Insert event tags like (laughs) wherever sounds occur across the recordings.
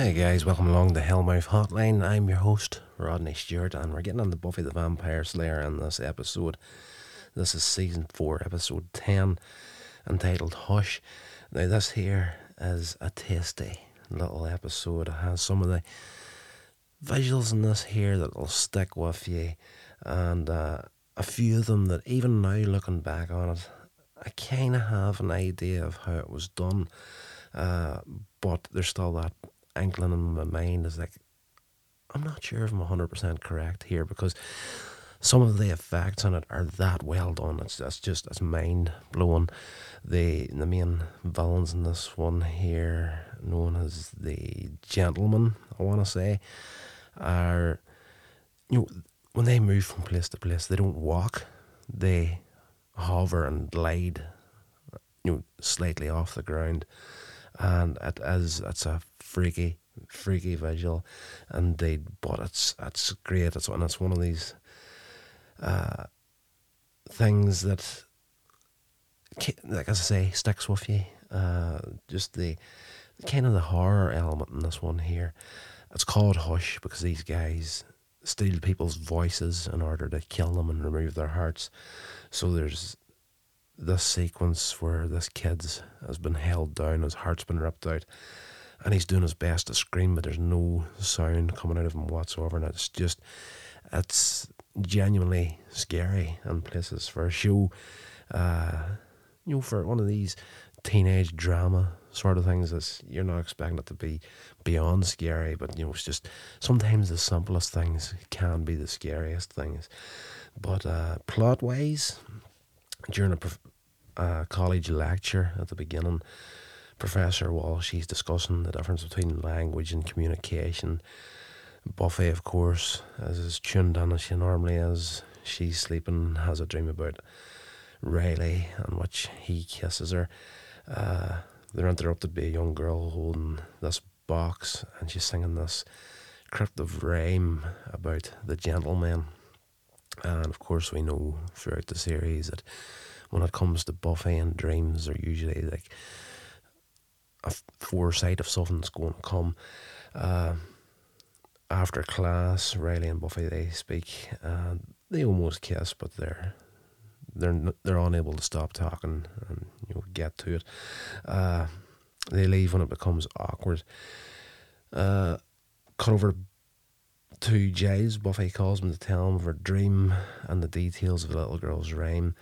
Hey guys, welcome along the Hellmouth Hotline. I'm your host, Rodney Stewart, and we're getting on the Buffy the Vampire Slayer in this episode. This is season 4, episode 10, entitled Hush. Now, this here is a tasty little episode. It has some of the visuals in this here that will stick with you, and uh, a few of them that, even now looking back on it, I kind of have an idea of how it was done. Uh, but there's still that inkling in my mind is like, I'm not sure if I'm 100% correct here because some of the effects on it are that well done. It's, it's just, it's mind blowing. The, the main villains in this one here, known as the gentleman, I want to say, are, you know, when they move from place to place, they don't walk, they hover and glide, you know, slightly off the ground and it is it's a freaky, freaky visual, they but it's it's great. It's and it's one of these uh, things that, like as I say, sticks with you. Uh, just the kind of the horror element in this one here. It's called Hush because these guys steal people's voices in order to kill them and remove their hearts. So there's this sequence where this kid's has been held down, his heart's been ripped out, and he's doing his best to scream, but there's no sound coming out of him whatsoever, and it's just, it's genuinely scary in places for a show, uh, you know, for one of these teenage drama sort of things that you're not expecting it to be beyond scary, but you know, it's just sometimes the simplest things can be the scariest things. But uh, plot wise, during a uh, college lecture at the beginning, Professor Walsh, he's discussing the difference between language and communication. Buffy, of course, is as tuned in as she normally is, she's sleeping, has a dream about Riley, in which he kisses her. Uh, they're interrupted by a young girl holding this box, and she's singing this cryptic rhyme about the gentleman. And of course, we know throughout the series that when it comes to Buffy and dreams, are usually like a foresight of something's going to come. Uh, after class, Riley and Buffy they speak. and they almost kiss, but they're they're they're unable to stop talking and you know get to it. Uh, they leave when it becomes awkward. Uh, cut to Giles. Buffy calls him to tell him of her dream and the details of the little girl's rhyme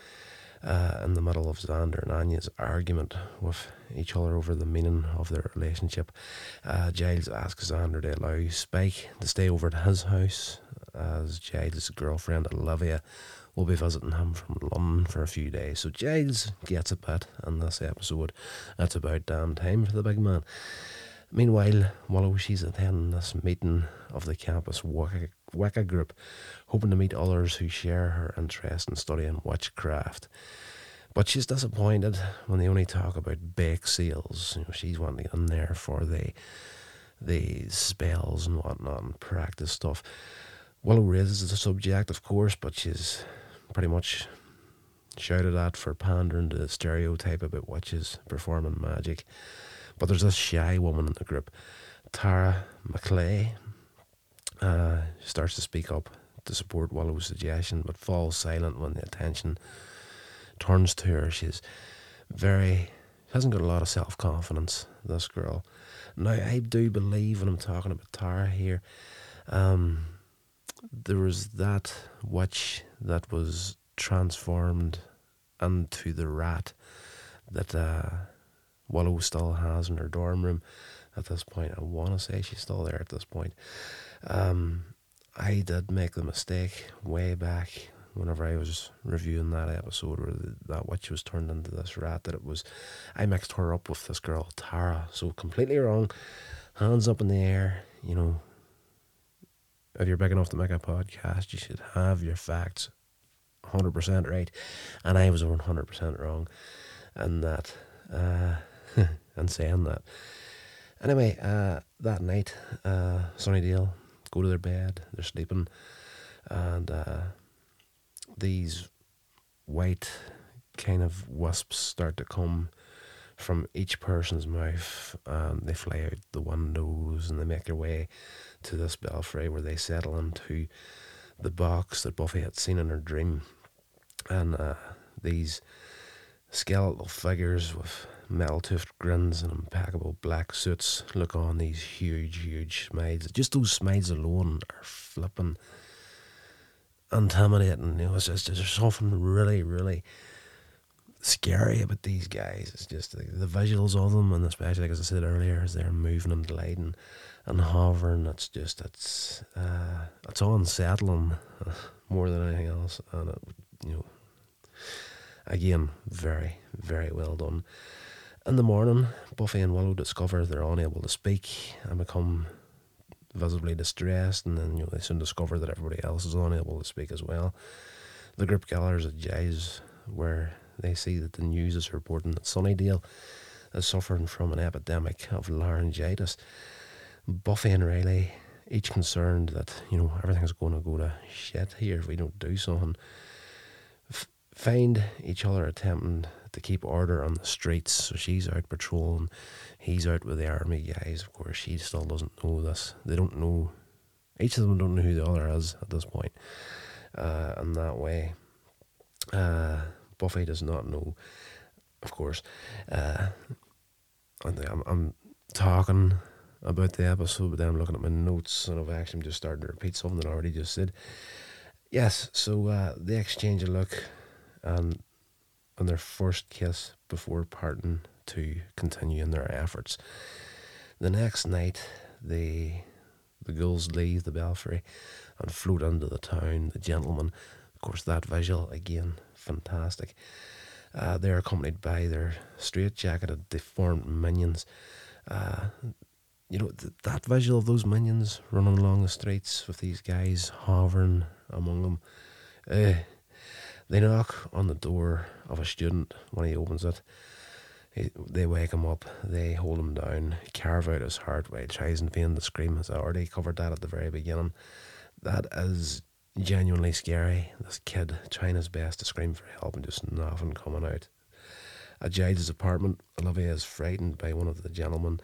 uh, in the middle of Xander and Anya's argument with each other over the meaning of their relationship. Uh, Giles asks Xander to allow Spike to stay over at his house as Giles' girlfriend Olivia will be visiting him from London for a few days. So Giles gets a bit in this episode. That's about damn time for the big man. Meanwhile, Willow she's attending this meeting of the campus Wicca, group, hoping to meet others who share her interest in studying witchcraft. But she's disappointed when they only talk about bake sales. You know, she's wanting in there for the the spells and whatnot and practice stuff. Willow raises the subject, of course, but she's pretty much shouted at for pandering to the stereotype about witches performing magic. But there's this shy woman in the group, Tara Maclay. Uh, starts to speak up to support Willow's suggestion, but falls silent when the attention turns to her. She's very, hasn't got a lot of self confidence, this girl. Now, I do believe when I'm talking about Tara here, um, there was that witch that was transformed into the rat that uh, Willow still has in her dorm room at this point. I want to say she's still there at this point. Um, I did make the mistake way back whenever I was reviewing that episode where the, that witch was turned into this rat that it was I mixed her up with this girl Tara. So completely wrong. Hands up in the air you know. If you're big enough to make a podcast you should have your facts 100% right. And I was 100% wrong and that. Uh, (laughs) and saying that. Anyway, uh, that night, uh, Sunnydale go to their bed. They're sleeping, and uh, these white kind of wisps start to come from each person's mouth, and they fly out the windows and they make their way to this belfry where they settle into the box that Buffy had seen in her dream. And uh, these skeletal figures with metal toothed grins and impeccable black suits look on these huge, huge smiles. Just those smiles alone are flipping intimidating. You know, it's just, there's something really, really scary about these guys. It's just the, the visuals of them, and especially, like as I said earlier, as they're moving and gliding and hovering, it's just, it's, uh, it's unsettling (laughs) more than anything else. And, it, you know, again, very, very well done. In the morning, Buffy and Willow discover they're unable to speak and become visibly distressed, and then you know, they soon discover that everybody else is unable to speak as well. The group gathers at Giles, where they see that the news is reporting that Sunnydale is suffering from an epidemic of laryngitis. Buffy and Riley, each concerned that you know everything's going to go to shit here if we don't do something, find each other attempting to keep order on the streets. So she's out patrolling, he's out with the army guys. Of course, she still doesn't know this. They don't know. Each of them don't know who the other is at this point. Uh, and that way, uh, Buffy does not know. Of course, uh, I'm, I'm talking about the episode, but then I'm looking at my notes and I've actually just started to repeat something that I already just said. Yes, so uh, they exchange a look and on their first kiss before parting to continue in their efforts. The next night, they the girls leave the belfry and float into the town. The gentlemen, of course, that visual again, fantastic. Uh, they're accompanied by their straight-jacketed, deformed minions. Uh, you know th- that visual of those minions running along the streets with these guys hovering among them. Uh, they knock on the door of a student when he opens it. He, they wake him up, they hold him down, carve out his heart while he tries in vain to scream. As I already covered that at the very beginning. That is genuinely scary. This kid trying his best to scream for help and just nothing coming out. At Giles' apartment, Olivia is frightened by one of the gentlemen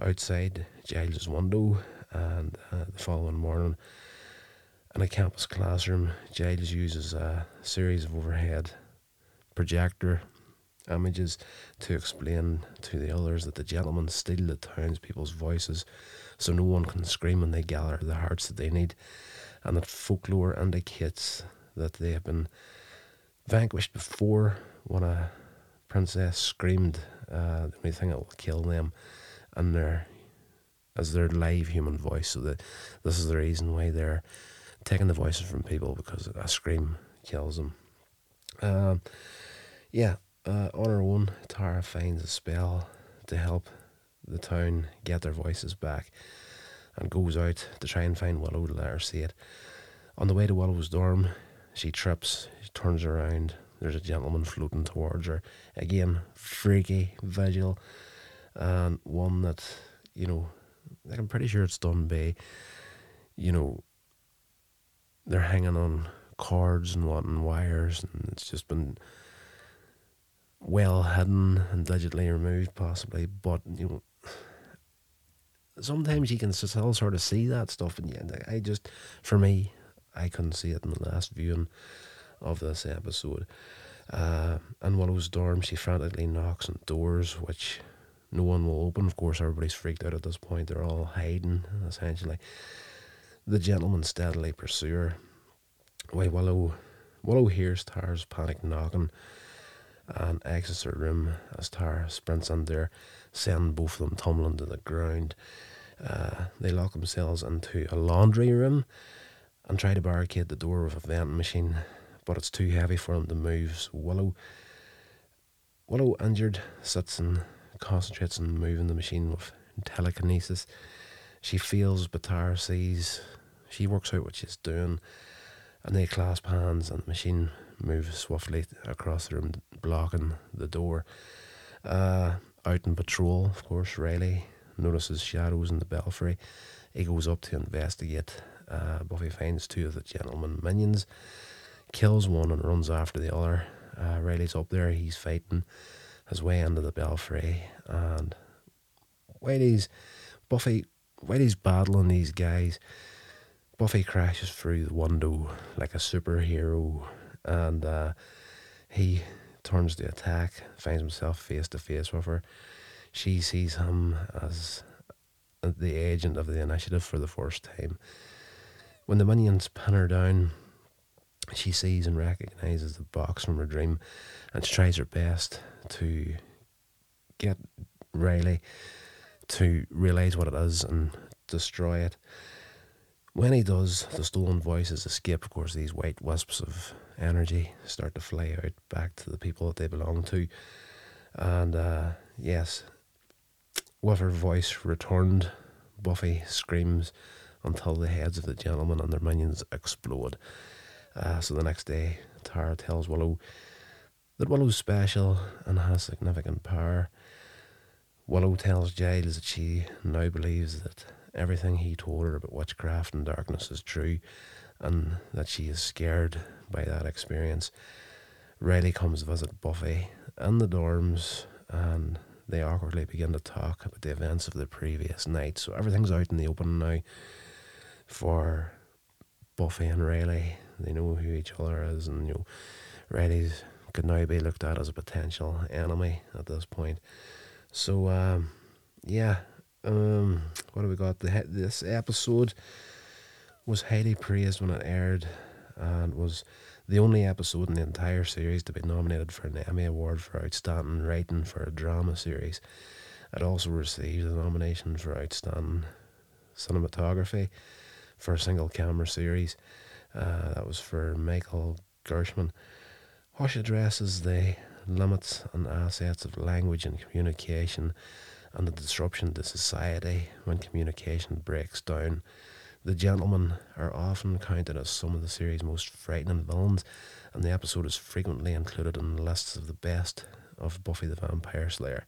outside Giles' window, and uh, the following morning, in a campus classroom, Giles uses a series of overhead projector images to explain to the others that the gentlemen steal the townspeople's voices so no one can scream when they gather the hearts that they need, and that folklore indicates that they have been vanquished before when a princess screamed uh, the only thing that will kill them and their as their live human voice. So that this is the reason why they're taking the voices from people because a scream kills them. Um, yeah, uh, on her own, Tara finds a spell to help the town get their voices back and goes out to try and find Willow to let her see it. On the way to Willow's dorm, she trips, she turns around, there's a gentleman floating towards her. Again, freaky visual, and one that, you know, I'm pretty sure it's done by, you know, they're hanging on cords and what and wires, and it's just been well hidden and digitally removed, possibly. But you know, sometimes you can still sort of see that stuff, and yeah, I just, for me, I couldn't see it in the last viewing of this episode. Uh, and Willow's dorm, she frantically knocks on doors, which no one will open. Of course, everybody's freaked out at this point. They're all hiding, essentially. The gentleman steadily pursue her. Why Willow Willow hears Tara's panic knocking and exits her room as Tara sprints in there, sending both of them tumbling to the ground. Uh, they lock themselves into a laundry room and try to barricade the door with a vending machine, but it's too heavy for them to move. So Willow, Willow injured, sits and concentrates on moving the machine with telekinesis. She feels, but Tara sees she works out what she's doing, and they clasp hands, and the machine moves swiftly across the room, blocking the door. Uh, out in patrol, of course, Riley notices shadows in the belfry. He goes up to investigate. Uh, Buffy finds two of the gentleman minions, kills one, and runs after the other. Uh, Riley's up there, he's fighting his way into the belfry, and while he's Buffy, while he's battling these guys, Buffy crashes through the window like a superhero, and uh, he turns to attack, finds himself face to face with her. She sees him as the agent of the initiative for the first time. When the minions pin her down, she sees and recognizes the box from her dream and she tries her best to get Riley to realize what it is and destroy it. When he does, the stolen voices escape. Of course, these white wisps of energy start to fly out back to the people that they belong to. And uh, yes, with her voice returned, Buffy screams until the heads of the gentlemen and their minions explode. Uh, so the next day, Tara tells Willow that Willow's special and has significant power. Willow tells Giles that she now believes that everything he told her about witchcraft and darkness is true and that she is scared by that experience. Riley comes to visit Buffy in the dorms and they awkwardly begin to talk about the events of the previous night. So everything's out in the open now for Buffy and Riley. They know who each other is, and you know, Riley's could now be looked at as a potential enemy at this point. So, um, yeah, um, what have we got? The, this episode was highly praised when it aired, and was the only episode in the entire series to be nominated for an Emmy Award for Outstanding Writing for a Drama Series. It also received a nomination for Outstanding Cinematography for a single camera series. Uh, that was for Michael Gershman. Hush addresses the limits and assets of language and communication and the disruption to society when communication breaks down. The gentlemen are often counted as some of the series' most frightening villains, and the episode is frequently included in lists of the best of Buffy the Vampire Slayer.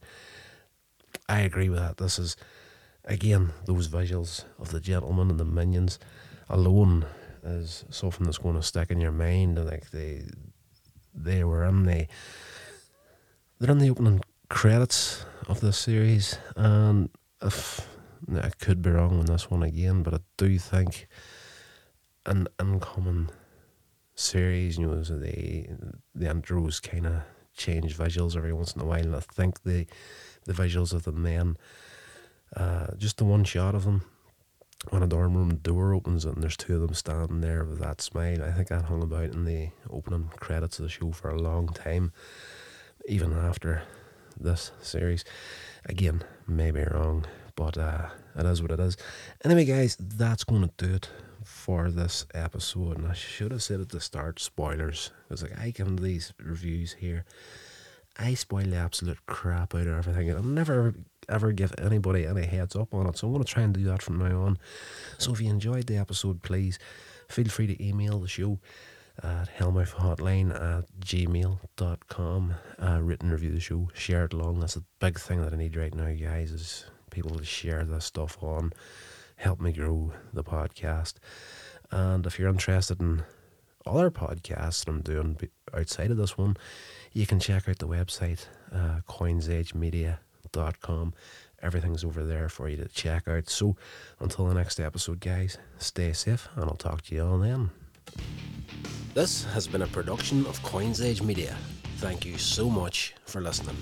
I agree with that. This is, again, those visuals of the gentlemen and the minions alone is something that's going to stick in your mind. Like they, they were in the, they're in the opening credits of this series, and if I could be wrong on this one again, but I do think an uncommon series, you know, so the the kind of change visuals every once in a while, and I think the the visuals of the men, uh, just the one shot of them when a dorm room door opens and there's two of them standing there with that smile. I think that hung about in the opening credits of the show for a long time, even after this series. Again, maybe wrong, but uh, it is what it is. Anyway, guys, that's going to do it for this episode. And I should have said at the start spoilers, because like I to these reviews here, I spoil the absolute crap out of everything. And I'll never ever give anybody any heads up on it. So I'm going to try and do that from now on. So if you enjoyed the episode, please feel free to email the show at hellmouthhotline at gmail.com. Uh, written review the show, share it along. That's a big thing that I need right now, guys, is people to share this stuff on. Help me grow the podcast. And if you're interested in other podcasts that I'm doing outside of this one, you can check out the website, uh, coinsedgemedia.com. Everything's over there for you to check out. So until the next episode, guys, stay safe and I'll talk to you all then. This has been a production of Coins Edge Media. Thank you so much for listening.